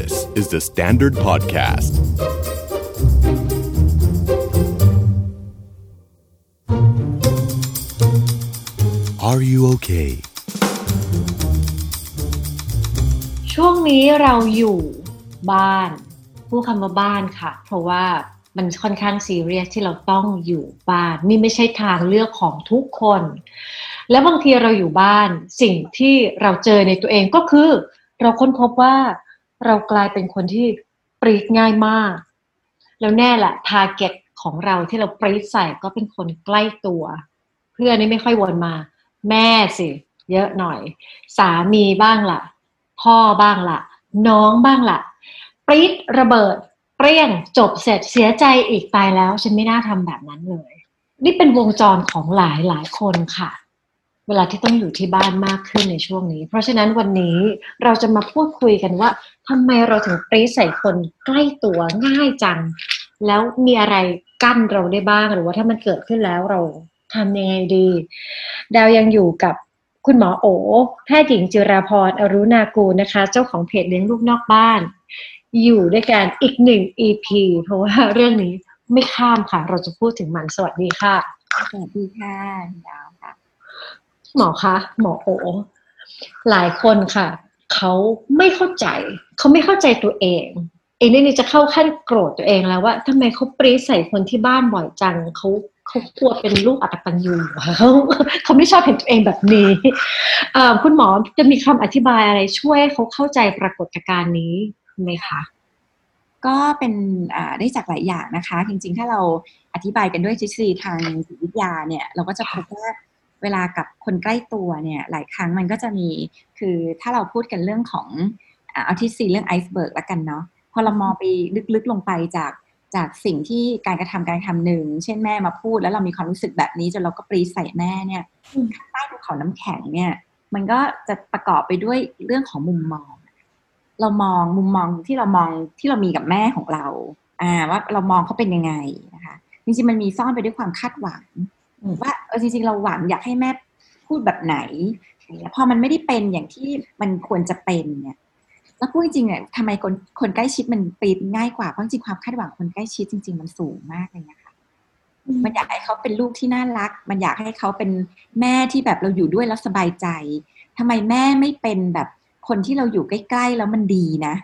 This is the Standard Podcast. Are you okay? ช่วงนี้เราอยู่บ้านพูดคำว่าบ้านค่ะ เพราะว่ามันค่อนข้างซีเรียสที่เราต้องอยู่บ้าน นี่ไม่ใช่ทางเลือกของทุกคน และบางทีเราอยู่บ้านสิ่งที่เราเจอในตัวเองก็คือ เราค้นพบว่า เรากลายเป็นคนที่ปรี๊ดง่ายมาก แล้วแน่แหละ target ของเราที่เราปรี๊ดใส่ก็เป็นคนใกล้ตัว เพื่อนนี่ไม่ค่อยวนมา แม่สิ เยอะหน่อย สามีบ้างล่ะ พ่อบ้างล่ะ น้องบ้างล่ะ ปรี๊ดระเบิดเปรี้ยงจบเสร็จเสียใจอีกตายแล้ว ฉันไม่น่าทำแบบนั้นเลย นี่เป็นวงจรของหลายหลายคนค่ะ วลาที่ต้องอยู่ที่บ้านมากขึ้นในช่วงนี้ เพราะฉะนั้นวันนี้เราจะมาพูดคุยกันว่าทำไมเราถึงปรีใส่คนใกล้ตัวง่ายจัง แล้วมีอะไรกั้นเราได้บ้างหรือว่าถ้ามันเกิดขึ้นแล้วเราทำยังไงดี ดาวยังอยู่กับคุณหมอโอแพทย์หญิงจิราพรอรุณากูนะคะ เจ้าของเพจเลี้ยงลูกนอกบ้าน อยู่ด้วยกันอีกหนึ่ง EP เพราะว่าเรื่องนี้ไม่ข้ามค่ะ เราจะพูดถึงมันสวัสดีค่ะ สวัสดีค่ะดาวค่ะ หมอคะหมอโอ หลายคนค่ะ เขาไม่เข้าใจ เขาไม่เข้าใจตัวเองเองนี่จะเข้าขั้นโกรธตัวเองแล้วว่าทำไมเขาปรีใส่คนที่บ้านบ่อยจังเขาเขากลัวเป็นลูกอัตตันยูเหรอเขาเขาไม่ชอบเห็นตัวเองแบบนี้คุณหมอจะมีคำอธิบายอะไรช่วยเขาเข้าใจปรากฏการณ์นี้ไหมคะก็เป็นได้จากหลายอย่างนะคะ จริงๆ ถ้าเราอธิบายกันด้วยทฤษฎีทางจิตวิทยาเนี่ย เราก็จะพบว่า เวลากับคนใกล้ตัวเนี่ยหลายครั้งมันก็จะมีคือถ้าเราพูดกันเรื่องของอ่าเอาทฤษฎีเรื่องไอซ์เบิร์กละกันเนาะพอเรามองไปลึกๆลงไปจากจากสิ่งที่การกระทำการกระทำหนึ่ง เช่นแม่มาพูดแล้วเรามีความรู้สึกแบบนี้จนเราก็ปรีดใส่แม่เนี่ยอืมใต้ภูเขาน้ำแข็งเนี่ย มันก็จะประกอบไปด้วยเรื่องของมุมมอง เรามองมุมมองที่เรามองที่เรามีกับแม่ของเรา อ่าว่าเรามองเขาเป็นยังไงนะคะจริงๆมันมีซ่อนไปด้วยความคาดหวังอืม ว่าเออจริงๆเราหวังอยากให้แม่พูดแบบไหนอย่างเงี้ยพอมันไม่ได้เป็นอย่างที่มันควรจะเป็นเนี่ยแล้วพูดจริงๆเนี่ยทำไมคนคนใกล้ชิดมันปีดง่ายกว่าเพราะจริงๆความคาดหวังคนใกล้ชิดจริง ๆ มันสูงมากเลยนะคะมันอยากให้เขาเป็นลูกที่น่ารัก มันอยากให้เขาเป็นแม่ที่แบบเราอยู่ด้วยแล้วสบายใจทำไมแม่ไม่เป็นแบบคนที่เราอยู่ใกล้ๆแล้วมันดีนะ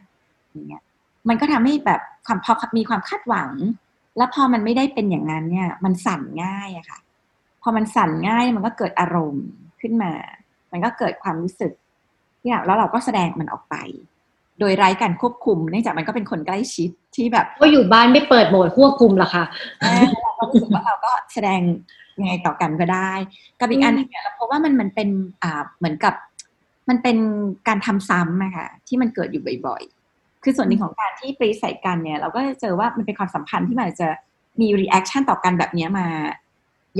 อย่างเงี้ยมันก็ทำให้แบบความพอมีความคาดหวัง แล้วพอมันไม่ได้เป็นอย่างนั้นเนี่ย มันสั่นง่ายอะค่ะ พอมันสั่นง่ายมันก็เกิดอารมณ์ขึ้นมา มันก็เกิดความรู้สึกที่แบบแล้วเราก็แสดงมันออกไป โดยไร้การควบคุมเนื่องจากมันก็เป็นคนใกล้ชิดที่แบบ ก็อยู่บ้านไม่เปิดโหมดควบคุมหรอคะอ่าเราก็รู้สึกว่าเราก็แสดงยังไงต่อกันก็ได้กับอีกอันหนึงเนี่ยเราพบว่ามันมันเป็นอ่าเหมือนกับมันเป็นการทำซ้ำอะค่ะที่มันเกิดอยู่บ่อยๆ คือส่วนหนึ่งของการที่ปรี๊ดใส่กันเนี่ย เราก็จะเจอว่ามันเป็นความสัมพันธ์ที่มันอาจจะมี reaction ต่อกันแบบเนี้ยมา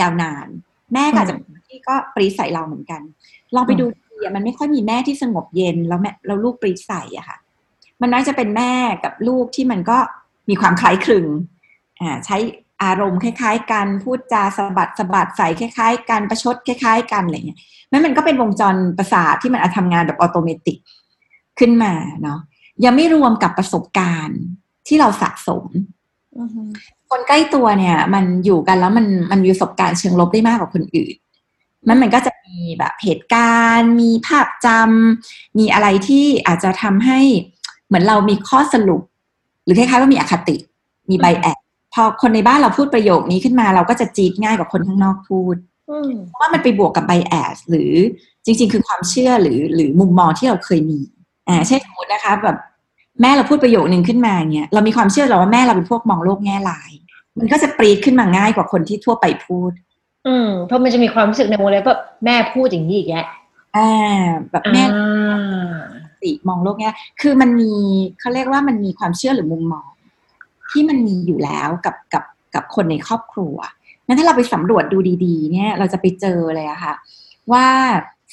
ยาวนาน แม่ก็อาจจะเป็นคนที่ก็ปรี๊ดใส่เราเหมือนกัน ลองไปดูดีอะมันไม่ค่อยมีแม่ที่สงบเย็นแล้วแม่แล้วลูกปรี๊ดใส่อะค่ะ มันน่าจะเป็นแม่กับลูกที่มันก็มีความคล้ายคลึงอ่าใช้อารมณ์คล้าย ๆกันพูดจาสะบัดสะบัดใส่คล้าย ๆกันประชดคล้าย ๆ กันอะไรเงี้ยนั่นมันก็เป็นวงจรประสาทที่มันอาจทำงานแบบอัตโนมัติขึ้นมาเนาะยังไม่รวมกับประสบการณ์ที่เราสะสม คนใกล้ตัวเนี่ย มันอยู่กันแล้วมันมันมีประสบการณ์เชิงลบได้มากกว่าคนอื่น มันมันก็จะมีแบบเหตุการณ์ มีภาพจมีอะไรที่อาจจะทำให้เหมือนเรามีข้อสรุป หรือคล้ายๆว่ามีอคติ มี bias พอคนในบ้านเราพูดประโยคนี้ขึ้นมา เราก็จะจี๊ดง่ายกว่าคนข้างนอกพูดอืมเพราะว่ามันไปบวกกับ bias หรือจริง ๆ คือความเชื่อหรือหรือมุมมองที่เราเคยมีอ่าเช่นสมมตินะคะแบบ แม่เราพูดประโยคนึงขึ้นมาเนี่ยเรามีความเชื่อเราว่าแม่เราเป็นพวกมองโลกแง่ร้าย มันก็จะปรี๊ดขึ้นมาง่ายกว่าคนที่ทั่วไปพูด อืมเพราะมันจะมีความรู้สึกในวงเล็บว่าแม่พูดอย่างนี้อีกแยะอ่าแบบแม่อ่าติมองโลกแง่คือมันมีเขาเรียกว่ามันมีความเชื่อหรือมุมมอง ที่มันมีอยู่แล้วกับกับกับคนในครอบครัวนั้นถ้าเราไปสำรวจดูดี ๆ เนี่ย เราจะไปเจอเลยอะค่ะ ว่า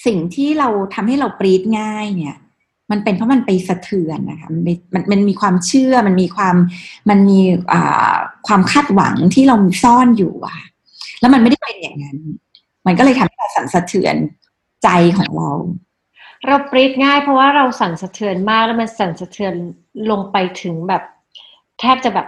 สิ่งที่เราทำให้เราปรีดง่ายเนี่ย มันเป็นเพราะมันไปสะเทือนนะคะมันมันมันมีความเชื่อมันมีความมันมีความคาดหวังที่เราซ่อนอยู่อะค่ะแล้วมันไม่ได้เป็นอย่างนั้น มันก็เลยทำให้เราสั่นสะเทือนใจของเรา เราปริดง่าย เพราะว่าเราสั่นสะเทือนมากแล้วมันสั่นสะเทือนลงไปถึงแบบ แทบจะแบบ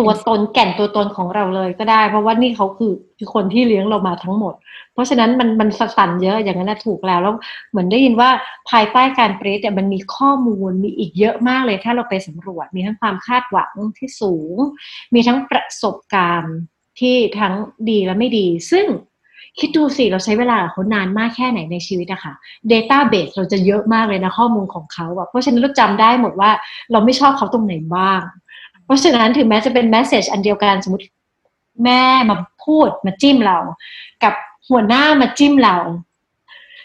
ตัวตนแก่นตัวตนของเราเลยก็ได้ เพราะว่านี่เขาคือคือคนที่เลี้ยงเรามาทั้งหมด เพราะฉะนั้นมันมันสั่นเยอะอย่างนั้นนะถูกแล้วแล้วเหมือนได้ยินว่าภายใต้การเปริดเนี่ยมันมีข้อมูลมีอีกเยอะมากเลย ถ้าเราไปสำรวจมีทั้งความคาดหวังที่สูง มีทั้งประสบการณ์ที่ทั้งดีและไม่ดี ซึ่งคิดดูสิ เราใช้เวลาเขานานมากแค่ไหนในชีวิตอะค่ะ Database เราจะเยอะมากเลยนะข้อมูลของเขาอะเพราะฉะนั้นเราจำได้หมดว่าเราไม่ชอบเขาตรงไหนบ้าง ราะฉะนั้นถึงแม้จะเป็นแมสเซจอันเดียวกันสมมติแม่มาพูดมาจิ้มเรา กับหัวหน้ามาจิ้มเรา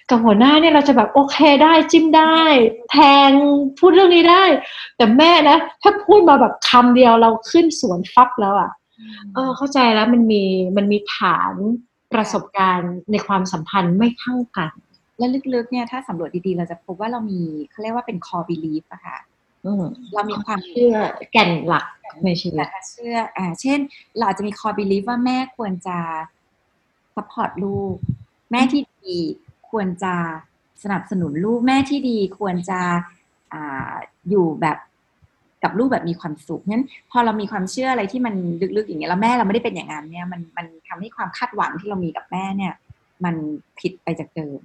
กับหัวหน้าเนี่ยเราจะแบบโอเคได้จิ้มได้ แทงพูดเรื่องนี้ได้ แต่แม่นะถ้าพูดมาแบบคำเดียวเราขึ้นสวนฟับแล้วอะ่ะ เออ เข้าใจแล้วมันมีมันมีฐานประสบการณ์ในความสัมพันธ์ไม่เท่ากัน และลึกๆเนี่ยถ้าสำรวจดีๆ เราจะพบว่าเรามีเขาเรียกว่าเป็น core belief อะค่ะอืม เรามีความเชื่อแก่นหลักในชีวิตนะคะเชื่ออ่า เช่น เราอาจจะมี core belief ว่าแม่ควรจะ support ลูก แม่ที่ดีควรจะสนับสนุนลูกแม่ที่ดีควรจะอ่าอยู่แบบกับลูกแบบมีความสุขงั้นพอเรามีความเชื่ออะไรที่มันลึกๆอย่างเงี้ยแล้วแม่เราไม่ได้เป็นอย่างนั้นเนี่ยมันมันทำให้ความคาดหวังที่เรามีกับแม่เนี่ย มันผิดไปจากเดิม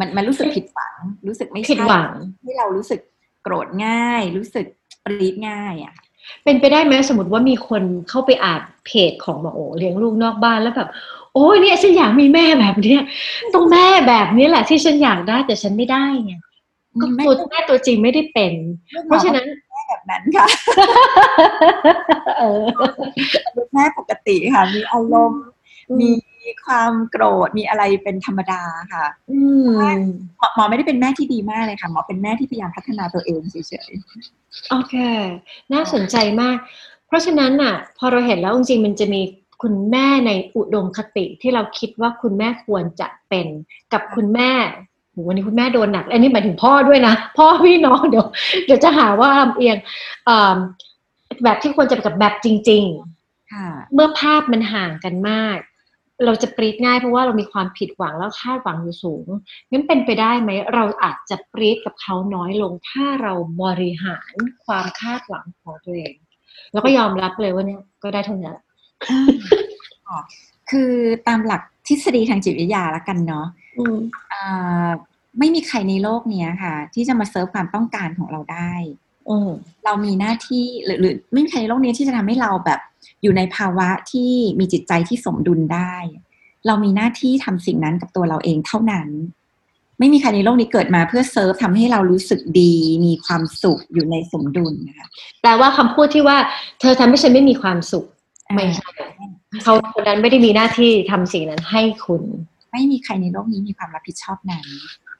มันมันรู้สึกผิดหวัง รู้สึกไม่ผิดใช่หวังที่เรารู้สึก โกรธง่าย รู้สึกปรีดง่ายอะเป็นไปได้ไหมสมมติว่ามีคนเข้าไปอ่านเพจของหมอโอเลี้ยงลูกนอกบ้านแล้วแบบ โอ้ยเนี่ยฉันอยากมีแม่แบบเนี้ยต้องแม่แบบนี้แหละที่ฉันอยากได้แต่ฉันไม่ได้ไงก็ไม่ตัวแม่ตัวจริงไม่ได้เป็น เพราะฉะนั้นแม่แบบนั้นค่ะเออแม่ปกติค่ะ มีอารมณ์ มีความโกรธมีอะไรเป็นธรรมดาค่ะ อืมหมอหมอไม่ได้เป็นแม่ที่ดีมากเลยค่ะ หมอเป็นแม่ที่พยายามพัฒนาตัวเองเฉยโอเค น่าสนใจมาก เพราะฉะนั้นน่ะ พอเราเห็นแล้วจริงๆมันจะมีคุณแม่ในอุดมคติที่เราคิดว่าคุณแม่ควรจะเป็นกับคุณแม่โหวันนี้คุณแม่โดนหนักอันนี้หมายถึงพ่อด้วยนะ พ่อพี่น้องเดี๋ยวเดี๋ยวจะหาว่าลำเอียงเอ่อแบบที่ควรจะเป็นกับแบบจริงๆๆค่ะเมื่อภาพมันห่างกันมาก เราจะปรีดง่ายเพราะว่าเรามีความผิดหวังแล้วคาดหวังอยู่สูงงั้นเป็นไปได้ไหมเราอาจจะปรีดกับเขาน้อยลง ถ้าเราบริหารความคาดหวังของตัวเอง แล้วก็ยอมรับเลยว่าเนี่ยก็ได้เท่านี้อ๋อคือตามหลักทฤษฎีทางจิตวิทยาละกันเนาะอืมอ่าไม่มีใครในโลกเนี้ยค่ะ ที่จะมาเซิร์ฟความต้องการของเราได้อืมเรามีหน้าที่หรือหรือไม่มีใครในโลกนี้ที่จะทำให้เราแบบ อยู่ในภาวะที่มีจิตใจที่สมดุลได้ เรามีหน้าที่ทำสิ่งนั้นกับตัวเราเองเท่านั้น ไม่มีใครในโลกนี้เกิดมาเพื่อเซิร์ฟทำให้เรารู้สึกดี มีความสุขอยู่ในสมดุลนะคะแปลว่าคำพูดที่ว่า เธอทำให้ฉันไม่มีความสุขไม่ใช่เขาคนนั้นไม่ได้มีหน้าที่ทำสิ่งนั้นให้คุณ ไม่มีใครในโลกนี้มีความรับผิดชอบนั้น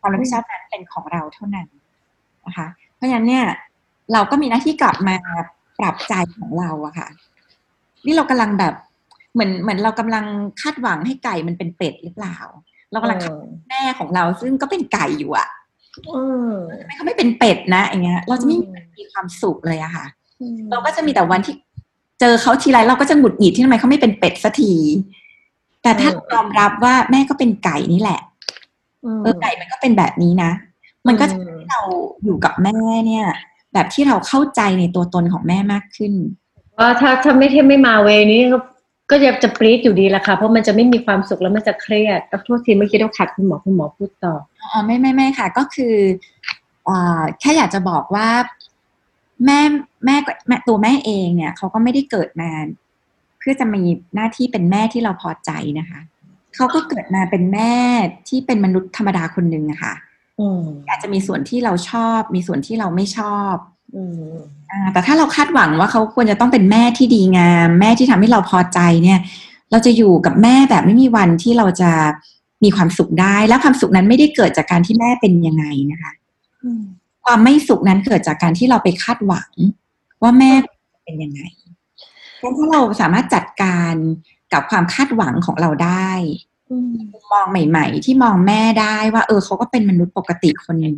ความรับผิดชอบนั้นเป็นของเราเท่านั้นนะคะ เพราะฉะนั้นเนี่ยเราก็มีหน้าที่กลับมาปรับใจของเราอะค่ะ นี่เรากำลังแบบ เหมือนเหมือนเรากำลังคาดหวังให้ไก่มันเป็นเป็ดหรือเปล่า เรากำลังคาดหวังแม่ของเราซึ่งก็เป็นไก่อยู่อะอืมทำไมเขาไม่เป็นเป็ดนะอย่างเงี้ย เราจะไม่มีมีความสุขเลยอะค่ะ เราก็จะมีแต่วันที่เจอเขาทีไรเราก็จะหงุดหงิดที่ทำไมเขาไม่เป็นเป็ดสักที แต่ถ้าอืมยอมรับว่าแม่ก็เป็นไก่นี่แหละมเออไก่มันก็เป็นแบบนี้นะ มันก็จะอืมทำให้เราอยู่กับแม่เนี่ย แบบที่เราเข้าใจในตัวตนของแม่มากขึ้น ว่าถ้าถ้าไม่ที่ไม่มาเวนี้ก็ก็จะจะปรี๊ดอยู่ดีแหละค่ะ เพราะมันจะไม่มีความสุขแล้วมันจะเครียดต้องโทษทีเมื่อกี้ต้องขัดคุณหมอคุณหมอพูดต่ออ๋อไม่ไม่ไม่ค่ะ ก็คืออ่าแค่อยากจะบอกว่าแม่แม่ก็แม่ตัวแม่เองเนี่ยเขาก็ไม่ได้เกิดมาเพื่อจะมีหน้าที่เป็นแม่ที่เราพอใจนะคะเขาก็เกิดมาเป็นแม่ที่เป็นมนุษย์ธรรมดาคนหนึ่งอะค่ะอืมอาจจะมีส่วนที่เราชอบ มีส่วนที่เราไม่ชอบอืมอ่า แต่ถ้าเราคาดหวังว่าเขาควรจะต้องเป็นแม่ที่ดีงาม แม่ที่ทำให้เราพอใจเนี่ย เราจะอยู่กับแม่แบบไม่มีวันที่เราจะมีความสุขได้ แล้วความสุขนั้นไม่ได้เกิดจากการที่แม่เป็นยังไงนะคะอืมความไม่สุขนั้นเกิดจากการที่เราไปคาดหวัง ว่าแม่เป็นยังไงงั้นถ้าเราสามารถจัดการกับความคาดหวังของเราได้อืมมุมมองใหม่ ๆ ที่มองแม่ได้ว่า เออเขาก็เป็นมนุษย์ปกติคนหนึ่ง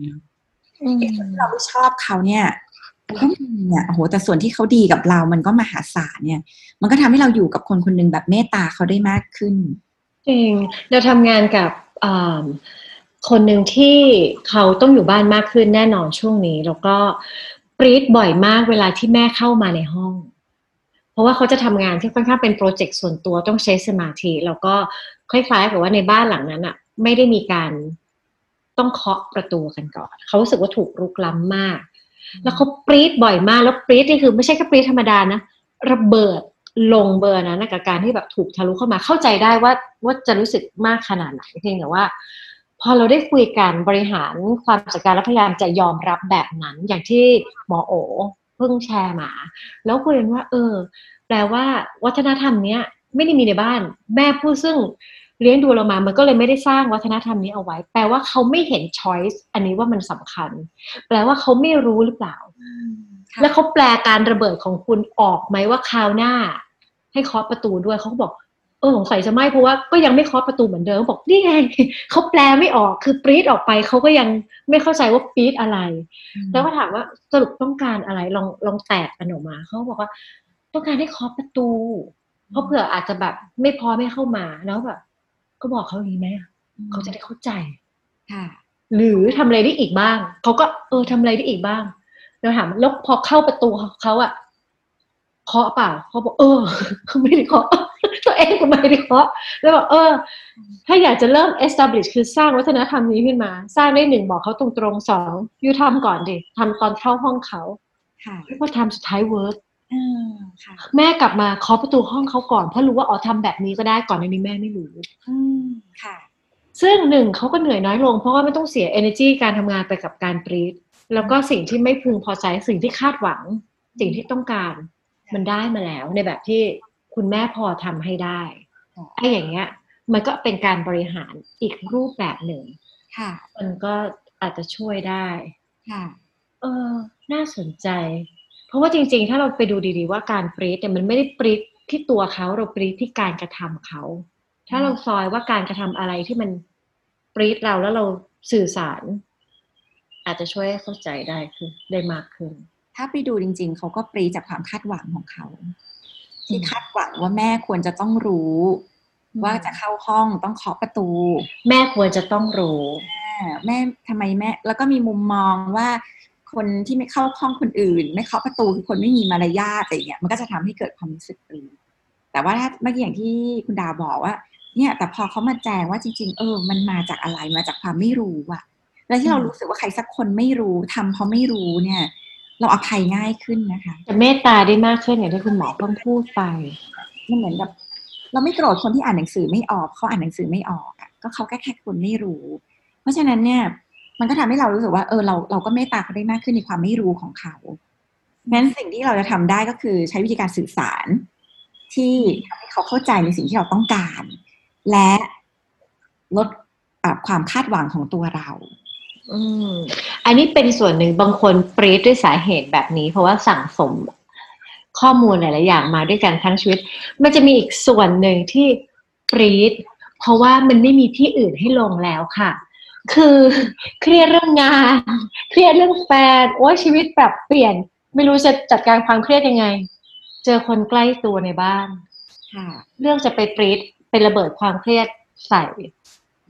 อืมที่เราไม่ชอบเขาเนี่ยมัน ก็มีเนี่ยโอ้โหแต่ส่วนที่เขาดีกับเรามันก็มหาศาลเนี่ย มันก็ทำให้เราอยู่กับคนคนหนึ่งแบบเมตตาเขาได้มากขึ้น จริงเราทำงานกับคนหนึ่งที่เขาต้องอยู่บ้านมากขึ้นแน่นอนช่วงนี้ แล้วก็ปรีดบ่อยมากเวลาที่แม่เข้ามาในห้อง เพราะว่าเขาจะทำงานที่ค่อนข้างเป็นโปรเจกต์ส่วนตัวต้องใช้สมาธิ แล้วก็คล้ายๆกับว่าในบ้านหลังนั้นอะไม่ได้มีการต้องเคาะประตูกันก่อน เขารู้สึกว่าถูกรุกล้ำมาก แล้วเขาปรีดบ่อยมากแล้วปรีดนี่คือไม่ใช่แค่ปรีดธรรมดานะระเบิดลงเบอร์นั้นนะกับการที่แบบถูกทะลุเข้ามาเข้าใจได้ว่าว่าจะรู้สึกมากขนาดไหนเพียงแต่ว่า พอเราได้คุยกันบริหารความจัดการและพยายามจะยอมรับแบบนั้น อย่างที่หมอโอเพิ่งแชร์มา แล้วคุยกันว่า เออ แปลว่าวัฒนธรรมเนี้ยไม่ได้มีในบ้าน แม่ผู้ซึ่ง เลี้ยงดูเรามา มันก็เลยไม่ได้สร้างวัฒนธรรมนี้เอาไว้ แปลว่าเขาไม่เห็นช้อยส์อันนี้ว่ามันสำคัญ แปลว่าเขาไม่รู้หรือเปล่าค่ะแล้วเขาแปลการระเบิดของคุณออกไหมว่าคราวหน้า ให้เคาะประตูด้วยเขาก็บอก เออสงสัยจะไม่เพราะว่าก็ยังไม่เคาะประตูเหมือนเดิมบอกนี่ไงเขาแปลไม่ออกคือปรีดออกไปเขาก็ยังไม่เข้าใจว่าปรีดอะไร แล้วก็ถามว่าสรุปต้องการอะไรลองลองแตกกันออกมาเขาบอกว่า ต้องการให้เคาะประตูเพราะเผื่ออาจจะแบบไม่พอไม่เข้ามาแล้วแบบ ก็บอกเขาอย่างนี้ไหมเขาจะได้เข้าใจค่ะ หรือทำอะไรได้อีกบ้างเขาก็เออทำอะไรได้อีกบ้างเราถามแล้วพอเข้าประตูเขาอะเคาะเปล่าเขาบอกเออเขาไม่ได้เคาะตัวเองก็ไม่ได้เคาะแล้วบอกเออ ถ้าอยากจะเริ่ม establish คือสร้างวัฒนธรรมนี้ขึ้นมา สร้างได้หนึ่งบอกเขาตรงๆสองยูทำก่อนดิทำตอนเข้าห้องเขาค่ะพอทำสุดท้ายเวิร์กอืมค่ะ แม่กลับมาเคาะประตูห้องเขาก่อนเพราะรู้ว่าอ๋อทำแบบนี้ก็ได้ก่อนในนี้แม่ไม่รู้อืมค่ะ ซึ่งหนึ่งเขาก็เหนื่อยน้อยลง เพราะว่าไม่ต้องเสีย energy การทำงานไปกับการปรีดแล้วก็สิ่งที่ไม่พึงพอใจสิ่งที่คาดหวัง สิ่งที่ต้องการ มันได้มาแล้ว ในแบบที่คุณแม่พอทำให้ได้อ๋อไอ้อย่างเงี้ย มันก็เป็นการบริหารอีกรูปแบบหนึ่งค่ะมันก็อาจจะช่วยได้ ค่ะ เออ น่าสนใจ เพราะว่าจริงๆ ถ้าเราไปดูดีๆ ว่าการปรีดเนี่ยมันไม่ได้ปรีดที่ตัวเขาเราปรีดที่การกระทำเขา ถ้าเราซอยว่าการกระทำอะไรที่มันปรีดเราแล้วเราสื่อสาร อาจจะช่วยให้เข้าใจได้คือได้มากขึ้น ถ้าไปดูจริง ๆ เขาก็ปรีจากความคาดหวังของเขา ที่อืมคาดหวังว่าแม่ควรจะต้องรู้อืมว่าจะเข้าห้องต้องเคาะประตู แม่ควรจะต้องรู้อ่าแม่ทำไมแม่ แล้วก็มีมุมมองว่า คนที่ไม่เข้าห้องคนอื่น ไม่เคาะประตูคือคนไม่มีมารยาทอะไรอย่างเงี้ยมันก็จะทำให้เกิดความรู้สึกปรีแต่ว่าถ้าเมื่อกี้อย่างที่คุณดาวบอกว่า เนี่ย แต่พอเขามาแจงว่าจริง ๆ เออ มันมาจากอะไรมาจากความไม่รู้อะแล้วที่เราอืมรู้สึกว่าใครสักคนไม่รู้ทำเพราะไม่รู้เนี่ย เราอภัยง่ายขึ้นนะคะจะเมตตาได้มากขึ้นอย่างที่คุณหมอเพิ่งพูดไปมันเหมือนแบบเราไม่โกรธคนที่อ่านหนังสือไม่ออกเขาอ่านหนังสือไม่ออกอะก็เขาแค่แค่คนไม่รู้ เพราะฉะนั้นเนี่ย มันก็ทำให้เรารู้สึกว่าเออเราเราก็เมตตาเขาได้มากขึ้นในความไม่รู้ของเขาเพราะฉะนั้นสิ่งที่เราจะทำได้ก็คือใช้วิธีการสื่อสาร ที่ทำให้เขาเข้าใจในสิ่งที่เราต้องการ และลดอะความคาดหวังของตัวเรา อืม อันนี้เป็นส่วนหนึ่งบางคนปรีดด้วยสาเหตุแบบนี้ เพราะว่าสั่งสมข้อมูลหลาย ๆ อย่างมาด้วยกันทั้งชีวิต มันจะมีอีกส่วนหนึ่งที่ปรีดเพราะว่ามันไม่มีที่อื่นให้ลงแล้วค่ะ คือเครียดเรื่องงาน เครียดเรื่องแฟนโอ้ยชีวิตแบบเปลี่ยน ไม่รู้จะจัดการความเครียดยังไง เจอคนใกล้ตัวในบ้านค่ะเรื่องจะไปปรี๊ดไประเบิดความเครียดใส่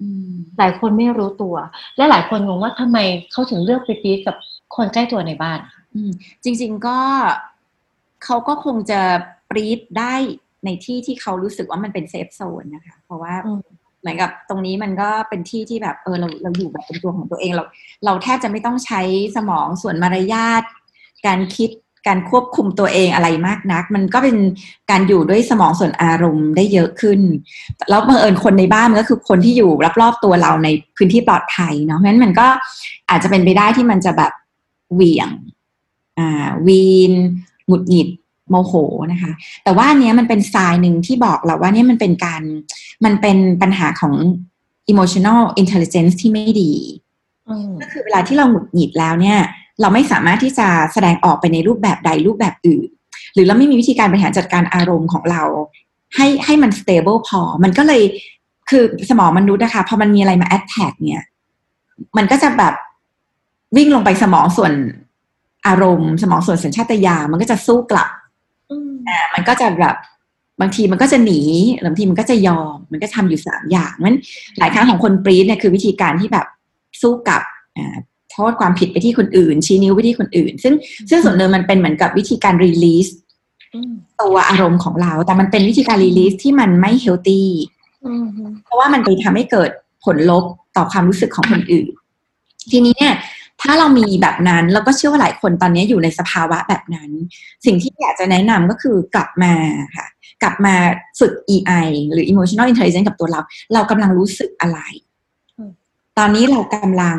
อืมหลายคนไม่รู้ตัว และหลายคนงงว่าทำไมเขาถึงเลือกไปปรี๊ดกับคนใกล้ตัวในบ้านอะอืมจริง ๆก็เขาก็คงจะปรี๊ดได้ในที่ที่เขารู้สึกว่ามันเป็น safe zone นะคะ เพราะว่าอืม เหมือนกับตรงนี้มันก็เป็นที่ที่แบบเออเราเราอยู่แบบเป็นตัวของตัวเองเรา เราแทบจะไม่ต้องใช้สมองส่วนมารยาทการคิดการควบคุมตัวเองอะไรมากนัก มันก็เป็นการอยู่ด้วยสมองส่วนอารมณ์ได้เยอะขึ้น แล้วบังเอิญคนในบ้านมันก็คือคนที่อยู่รอบๆตัวเราในพื้นที่ปลอดภัยเนาะเพราะฉะนั้นมันก็อาจจะเป็นไปได้ที่มันจะแบบเหวี่ยงอ่าวีนหงุดหงิด โมโหนะคะ แต่ว่าอันเนี้ยมันเป็นทรายหนึ่งที่บอกเราว่าเนี่ยมันเป็นการมันเป็นปัญหาของ emotional intelligence ที่ไม่ดีอืมก็คือเวลาที่เราหงุดหงิดแล้วเนี่ย เราไม่สามารถที่จะแสดงออกไปในรูปแบบใดรูปแบบอื่น หรือเราไม่มีวิธีการบริหารจัดการอารมณ์ของเรา ให้ให้มัน stable พอ มันก็เลยคือสมองมนุษย์นะคะพอมันมีอะไรมา attack เนี่ย มันก็จะแบบวิ่งลงไปสมองส่วนอารมณ์ สมองส่วนสัญชาตญาณมันก็จะสู้กลับ อืมอ่ามันก็จะแบบบางทีมันก็จะหนีหรือบางทีมันก็จะยอม มันก็ทำอยู่สามอย่างมันหลายครั้งของคนปรี๊ดเนี่ยคือวิธีการที่แบบสู้กับโทษความผิดไปที่คนอื่น ชี้นิ้วไปที่คนอื่น ซึ่งซึ่งส่วนหนึ่งมันเป็นเหมือนกับวิธีการ release ตัวอารมณ์ของเรา แต่มันเป็นวิธีการ release ที่มันไม่ healthy เพราะว่ามันไปทำให้เกิดผลลบต่อความรู้สึกของคนอื่น ทีนี้เนี่ย ถ้าเรามีแบบนั้นแล้วก็เชื่อว่าหลายคนตอนนี้อยู่ในสภาวะแบบนั้น สิ่งที่อยากจะแนะนำก็คือกลับมาค่ะ กลับมาฝึก EI หรือ emotional intelligence กับตัวเรา เรากำลังรู้สึกอะไร ตอนนี้เรากำลัง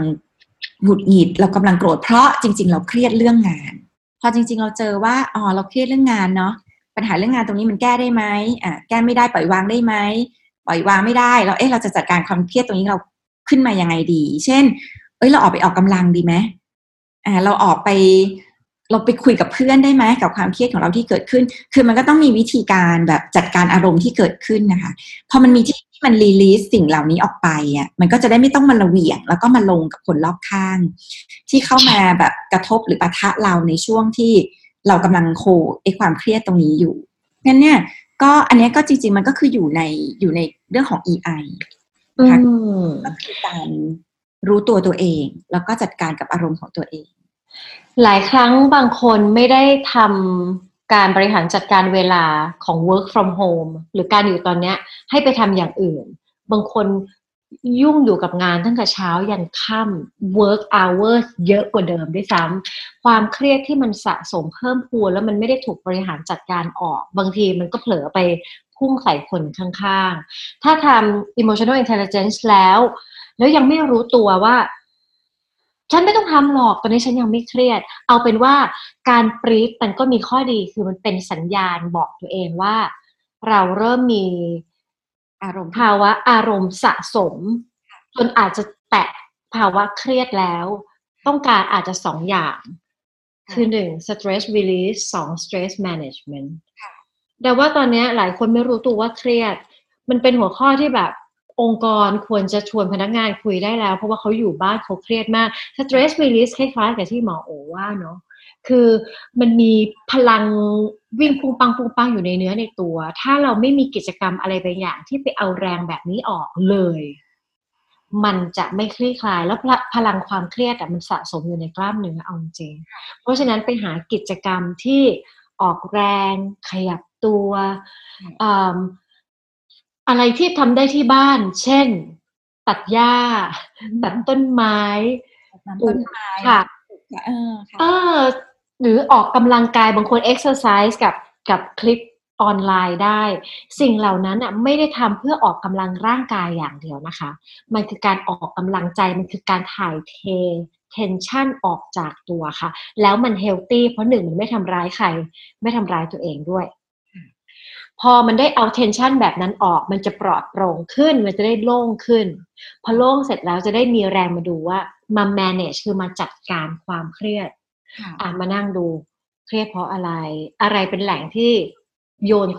หงุดหงิดเรากำลังโกรธเพราะจริง ๆ เราเครียดเรื่องงาน พอจริง ๆ เราเจอว่าอ๋อเราเครียดเรื่องงานเนาะปัญหาเรื่องงานตรงนี้มันแก้ได้ไหมอ่าแก้ไม่ได้ปล่อยวางได้ไหมปล่อยวางไม่ได้เราเอ๊ะเราจะจัดการความเครียดตรงนี้เราขึ้นมายังไงดี เช่น เอ้ยเราออกไปออกกำลังดีไหมอ่าเราออกไปเราไปคุยกับเพื่อนได้ไหมกับความเครียดของเราที่เกิดขึ้น คือมันก็ต้องมีวิธีการแบบจัดการอารมณ์ที่เกิดขึ้นนะคะพอมันมีที่ที่มันรีลีสสิ่งเหล่านี้ออกไปอะมันก็จะได้ไม่ต้องมาระเวียง แล้วก็มาลงกับคนรอบข้าง ที่เข้ามาแบบกระทบหรือปะทะเราในช่วงที่เรากำลังโคไอความเครียดตรงนี้อยู่งั้นเนี่ยก็อันนี้ก็จริง ๆ มันก็คืออยู่ในอยู่ในเรื่องของ EI นะคะก็คือการ รู้ตัวตัวเอง แล้วก็จัดการกับอารมณ์ของตัวเอง หลายครั้งบางคนไม่ได้ทำการบริหารจัดการเวลาของ work from home หรือการอยู่ตอนนี้ให้ไปทำอย่างอื่น บางคนยุ่งอยู่กับงานตั้งแต่เช้ายันค่ำ work hours เยอะกว่าเดิมด้วยซ้ำความเครียดที่มันสะสมเพิ่มพูนแล้วมันไม่ได้ถูกบริหารจัดการออก บางทีมันก็เผลอไปพุ่งใส่คนข้างๆ ถ้าทำ emotional intelligence แล้ว แล้วยังไม่รู้ตัวว่า ฉันไม่ต้องทำหรอกตอนนี้ฉันยังไม่เครียด เอาเป็นว่าการปรีดมันก็มีข้อดีคือมันเป็นสัญญาณบอกตัวเองว่า เราเริ่มมีอารมณ์ภาวะอารมณ์สะสม จนอาจจะแตะภาวะเครียดแล้ว ต้องการอาจจะสองอย่าง คือหนึ่ง stress release สอง stress management แต่ว่าตอนนี้หลายคนไม่รู้ตัวว่าเครียด มันเป็นหัวข้อที่แบบ องค์กรควรจะชวนพนักงานคุยได้แล้ว เพราะว่าเขาอยู่บ้านเขาเครียดมาก stress release คล้ายๆกับที่หมอโอว่าเนาะคือมันมีพลังวิ่งปุงปังปุงปังอยู่ในเนื้อในตัว ถ้าเราไม่มีกิจกรรมอะไรบางอย่างที่ไปเอาแรงแบบนี้ออกเลย มันจะไม่คลี่คลาย แล้วพลังความเครียดมันสะสมอยู่ในกล้ามเนื้อเอาจริง เพราะฉะนั้นไปหากิจกรรมที่ออกแรงขยับตัว อะไรที่ทำได้ที่บ้าน เช่น ตัดหญ้า ตัดต้นไม้ต้นไม้ค่ะเออหรือออกกำลังกายบางคนเอ็กซ์ไซส์กับกับคลิปออนไลน์ได้ สิ่งเหล่านั้นอะไม่ได้ทำเพื่อออกกำลังร่างกายอย่างเดียวนะคะ มันคือการออกกำลังใจมันคือการถ่ายเทtension ออกจากตัวค่ะ แล้วมัน healthy เพราะหนึ่งมันไม่ทำร้ายใคร ไม่ทำร้ายตัวเองด้วย พอมันได้เอา tension แบบนั้นออก มันจะปลอดโปร่งขึ้น มันจะได้โล่งขึ้น พอโล่งเสร็จแล้วจะได้มีแรงมาดูว่ามา manage คือมาจัดการความเครียด อ่ามานั่งดูเครียดเพราะอะไร อะไรเป็นแหล่งที่โยน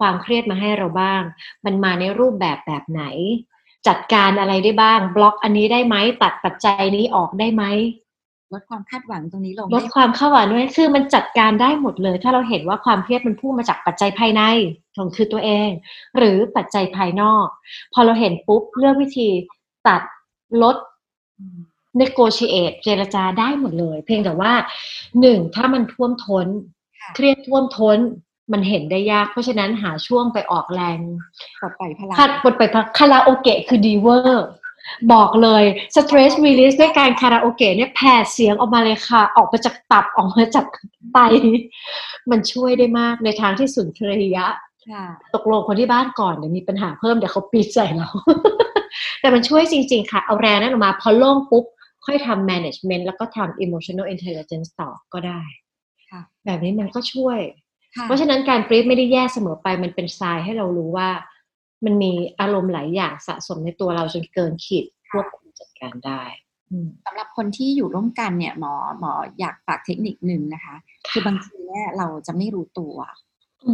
ความเครียดมาให้เราบ้าง มันมาในรูปแบบแบบไหน จัดการอะไรได้บ้าง บล็อกอันนี้ได้ไหมตัดปัจจัยนี้ออกได้ไหม ลดความคาดหวังตรงนี้ลงลดความคาดหวังด้วยคือมันจัดการได้หมดเลย ถ้าเราเห็นว่าความเครียดมันพุ่งมาจากปัจจัยภายในของคือตัวเอง หรือปัจจัยภายนอก พอเราเห็นปุ๊บเลือกวิธีตัดลด negotiate เจรจาได้หมดเลย เพียงแต่ว่าหนึ่งถ้ามันท่วมท้น เครียดท่วมท้นมันเห็นได้ยาก เพราะฉะนั้นหาช่วงไปออกแรงปลดปล่อยพลังปลดปล่อยคาราโอเกะคือดีเวอร์ บอกเลย stress release ด้วยการคาราโอเกะเนี่ยแผ่เสียงออกมาเลยค่ะ ออกมาจากตับออกมาจากไต มันช่วยได้มากในทางที่สุนทรียะตกลงคนที่บ้านก่อนเดี๋ยวมีปัญหาเพิ่มเดี๋ยวเขาปีดใส่เราแต่มันช่วยจริง ๆ ค่ะ เอาแรงนั้นออกมาพอโล่งปุ๊บ ค่อยทำ management แล้วก็ทำ emotional intelligence ต่อก็ได้แบบนี้มันก็ช่วย เพราะฉะนั้นการปรีฟไม่ได้แย่เสมอไปมันเป็นทรายให้เรารู้ว่า มันมีอารมณ์หลายอย่างสะสมในตัวเราจนเกินขีดควบคุมจัดการได้สำหรับคนที่อยู่ร่วมกันเนี่ยหมอหมออยากฝากเทคนิคหนึ่งนะคะ คือบางทีเนี่ยเราจะไม่รู้ตัว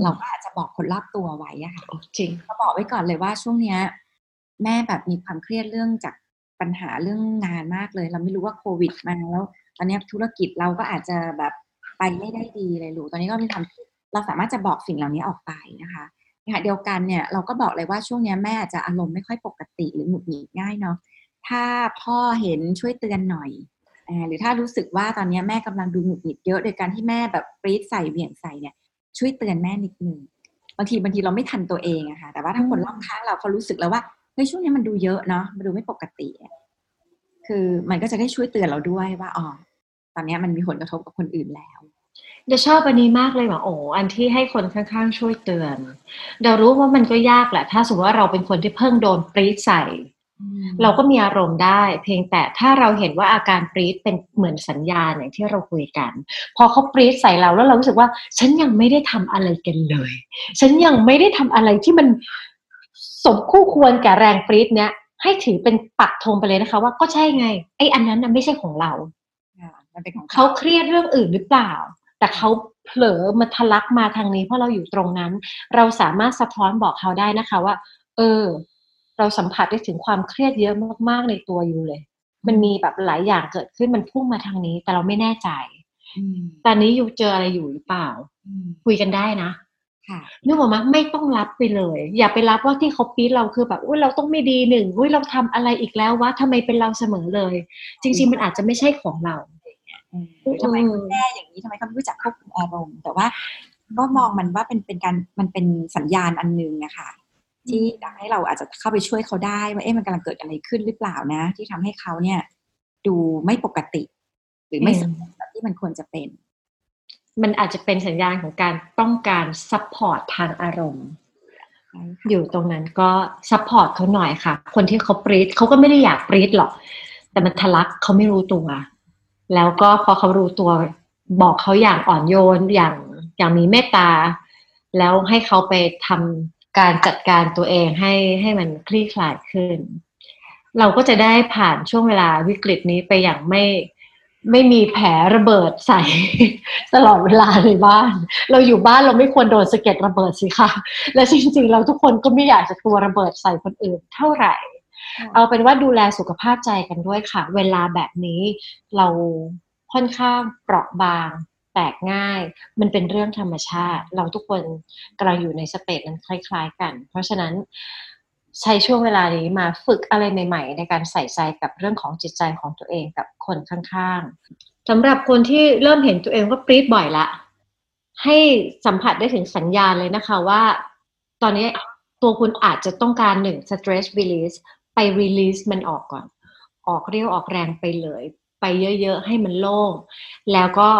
เราก็อาจจะบอกคนรอบตัวไว้อะค่ะจริงก็บอกไว้ก่อนเลยว่าช่วงเนี้ย แม่แบบมีความเครียดเรื่องจากปัญหาเรื่องงานมากเลย เราไม่รู้ว่าโควิดมาแล้วตอนนี้ธุรกิจเราก็อาจจะแบบไปไม่ได้ดีเลยหรูตอนนี้ก็มีทำเราสามารถจะบอกสิ่งเหล่านี้ออกไปนะคะนะ คะเดียวกันเนี่ยเราก็บอกเลยว่าช่วงนี้แม่อาจจะอารมณ์ไม่ค่อยปกติหรือหงุดหงิดง่ายเนาะถ้าพ่อเห็นช่วยเตือนหน่อยหรือถ้ารู้สึกว่าตอนนี้แม่กำลังดูหงุดหงิดเยอะโดยการที่แม่แบบปรี๊ดใส่เบี่ยงใส่เนี่ยช่วยเตือนแม่นิดนึงบางทีบางทีเราไม่ทันตัวเองอะค่ะแต่ว่าถ้าคนรอบข้างเราเขารู้สึกแล้วว่าเฮ้ยช่วงนี้มันดูเยอะเนาะมันดูไม่ปกติ คือมันก็จะได้ช่วยเตือนเราด้วยว่าอ๋อตอนนี้มันมีผลกระทบกับคนอื่นแล้ว เดี๋ยวชอบอันนี้มากเลยว่าโอ้อันที่ให้คนข้างๆ ช่วยเตือนเดี๋ยวรู้ว่ามันก็ยากแหละ ถ้าสมมติว่าเราเป็นคนที่เพิ่งโดนปรี๊ดใส่ เราก็มีอารมณ์ได้ เพียงแต่ถ้าเราเห็นว่าอาการปรี๊ดเป็นเหมือนสัญญาณอย่างที่เราคุยกัน พอเขาปรี๊ดใส่เราแล้วเรารู้สึกว่า ฉันยังไม่ได้ทำอะไรกันเลย ฉันยังไม่ได้ทำอะไรที่มันสมคู่ควรแก่แรงปรี๊ดเนี้ยให้ถือเป็นปักธงไปเลยนะคะ ว่าก็ใช่ไงไอ้อันนั้นน่ะไม่ใช่ของเรามันเป็นของเขาเครียดเรื่องอื่นหรือเปล่า แต่เขาเผลอมาทะลักมาทางนี้เพราะเราอยู่ตรงนั้น เราสามารถสะท้อนบอกเขาได้นะคะว่า เออ เราสัมผัสได้ถึงความเครียดเยอะมากๆในตัวอยู่เลย มันมีแบบหลายอย่างเกิดขึ้นมันพุ่งมาทางนี้ แต่เราไม่แน่ใจอืมตอนนี้อยู่เจออะไรอยู่หรือเปล่าอืมคุยกันได้นะค่ะนึกออกไหมไม่ต้องรับไปเลย อย่าไปรับว่าที่เขาปี๊ดเราคือแบบอุ้ยเราต้องไม่ดีหนึ่งอุ้ยเราทำอะไรอีกแล้ววะทำไมเป็นเราเสมอเลย จริง ๆ มันอาจจะไม่ใช่ของเราอืมหรือ ทำไมคุณแม่อย่างนี้ทำไมเขาไม่รู้จักควบคุมอารมณ์ แต่ว่าก็มองมันว่าเป็นเป็นการมันเป็นสัญญาณอันหนึงนะคะที่ทำให้เราอาจจะเข้าไปช่วยเขาได้ว่าเอ๊ะมันกำลังเกิดอะไรขึ้นหรือเปล่านะ ที่ทำให้เขาเนี่ย ดูไม่ปกติ หรือไม่อืมสมบูรณ์แบบที่มันควรจะเป็น มันอาจจะเป็นสัญญาณของการต้องการ support ทางอารมณ์ใช่ค่ะอยู่ตรงนั้นก็ support เขาหน่อยค่ะ คนที่เขาปรี๊ดเขาก็ไม่ได้อยากปรี๊ดหรอก แต่มันทะลักเขาไม่รู้ตัว แล้วก็พอเขารู้ตัวบอกเขาอย่างอ่อนโยนอย่างอย่างมีเมตตา แล้วให้เขาไปทำการจัดการตัวเองให้ให้มันคลี่คลายขึ้น เราก็จะได้ผ่านช่วงเวลาวิกฤตนี้ไปอย่างไม่ไม่มีแผลระเบิดใส่ตลอดเวลาในบ้าน เราอยู่บ้านเราไม่ควรโดนสะเก็ดระเบิดสิคะและจริงๆ เราทุกคนก็ไม่อยากจะกลัวระเบิดใส่คนอื่นเท่าไหร่ เอาเป็นว่าดูแลสุขภาพใจกันด้วยค่ะ เวลาแบบนี้เราค่อนข้างเปราะบางแตกง่าย มันเป็นเรื่องธรรมชาติ เราทุกคนกำลังอยู่ในสเตจนั้นคล้าย ๆ กัน เพราะฉะนั้นใช้ช่วงเวลานี้มาฝึกอะไรใหม่ ๆ ในการใส่ใจกับเรื่องของจิตใจของตัวเองกับคนข้างๆสำหรับคนที่เริ่มเห็นตัวเองว่าปรี๊ดบ่อยละ ให้สัมผัสได้ถึงสัญญาณเลยนะคะว่า ตอนนี้ตัวคุณอาจจะต้องการหนึ่ง stress release ไป release มันออกก่อน ออกเรียวออกแรงไปเลย ไปเยอะๆ ให้มันโล่ง แล้วก็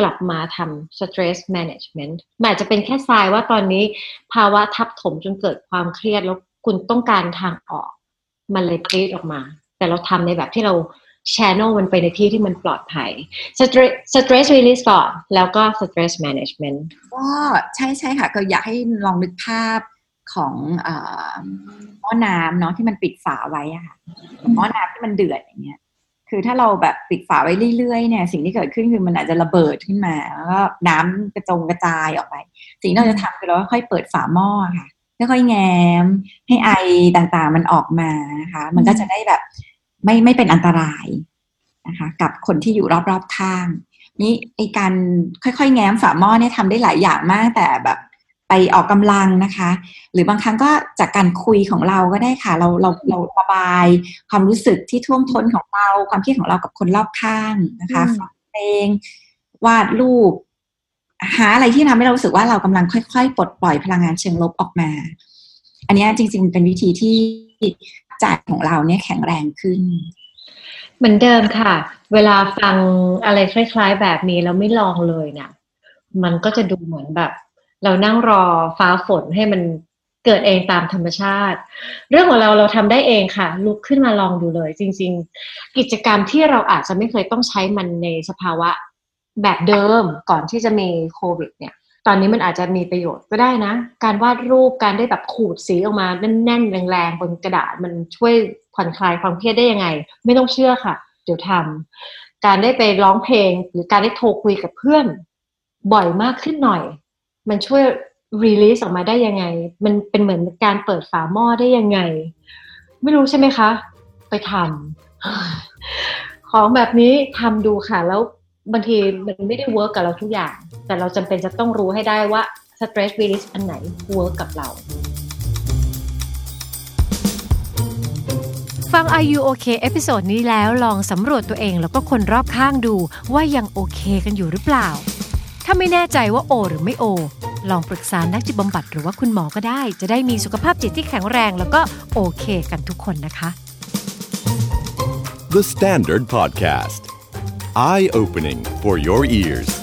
กลับมาทำ stress management มันอาจจะเป็นแค่ทรายว่าตอนนี้ภาวะทับถมจนเกิดความเครียดแล้วคุณต้องการทางออก มันเลยปรีดออกมา แต่เราทำในแบบที่เรา channel มันไปในที่ที่มันปลอดภัย stress stress release ก่อนแล้วก็ stress management ก็ใช่ใช่ค่ะ ก็อยากให้ลองนึกภาพ ของเอ่อหม้อน้ำเนาะที่มันปิดฝาไว้อะค่ะหม้อน้ำที่มันเดือดอย่างเงี้ย คือถ้าเราแบบปิดฝาไว้เรื่อยๆเนี่ย สิ่งที่เกิดขึ้นคือมันอาจจะระเบิดขึ้นมาแล้วก็น้ำกระจงกระจายออกไป สิ่งที่เราจะทำคือเราค่อยๆเปิดฝาหม้อค่ะค่อยๆแง้ม ให้ไอต่างๆมันออกมานะคะมันก็จะได้แบบไม่ไม่เป็นอันตรายนะคะ กับคนที่อยู่รอบๆข้างนี่ไอการค่อยๆ แง้มฝาหม้อเนี่ยทำได้หลายอย่างมากแต่แบบ ไปออกกำลังนะคะ หรือบางครั้งก็จากการคุยของเราก็ได้ค่ะ เราเราเราระบายความรู้สึกที่ท่วมท้นของเรา ความคิดของเรากับคนรอบข้างนะคะอืมฟังเพลงวาดรูป หาอะไรที่ทำให้เรารู้สึกว่าเรากำลังค่อยๆ ปลดปล่อยพลังงานเชิงลบออกมา อันเนี้ยจริง ๆ เป็นวิธีที่ใจของเราเนี่ยแข็งแรงขึ้นเหมือนเดิมค่ะ เวลาฟังอะไรคล้าย ๆ แบบนี้แล้วไม่ลองเลยเนี่ยมันก็จะดูเหมือนแบบ เรานั่งรอฟ้าฝนให้มันเกิดเองตามธรรมชาติ เรื่องของเราเราทำได้เองค่ะ ลุกขึ้นมาลองดูเลย จริง ๆ กิจกรรมที่เราอาจจะไม่เคยต้องใช้มันในสภาวะแบบเดิมก่อนที่จะมีโควิด เนี่ย ตอนนี้มันอาจจะมีประโยชน์ก็ได้นะ การวาดรูปการได้แบบขูดสีออกมาแน่นๆแรงๆบนกระดาษมันช่วยผ่อนคลายความเครียดได้ยังไง ไม่ต้องเชื่อค่ะ เดี๋ยวทำการได้ไปร้องเพลง หรือการได้โทรคุยกับเพื่อน บ่อยมากขึ้นหน่อย มันช่วยรีลีสออกมาได้ยังไง มันเป็นเหมือนการเปิดฝาหม้อได้ยังไง ไม่รู้ใช่ไหมคะ ไปทำของแบบนี้ทำดูค่ะ แล้วบางทีมันไม่ได้ work กับเราทุกอย่าง แต่เราจำเป็นจะต้องรู้ให้ได้ว่า stress release อันไหน work กับเรา ฟัง Are You OK episode นี้แล้วลองสำรวจตัวเองแล้วก็คนรอบข้างดูว่ายังโอเคกันอยู่หรือเปล่า ถ้าไม่แน่ใจว่าโอ หรือไม่โอ ลองปรึกษานักจิตบำบัดหรือว่าคุณหมอก็ได้ จะได้มีสุขภาพจิตที่แข็งแรง แล้วก็โอเคกันทุกคนนะคะ The Standard Podcast. Eye opening for your ears.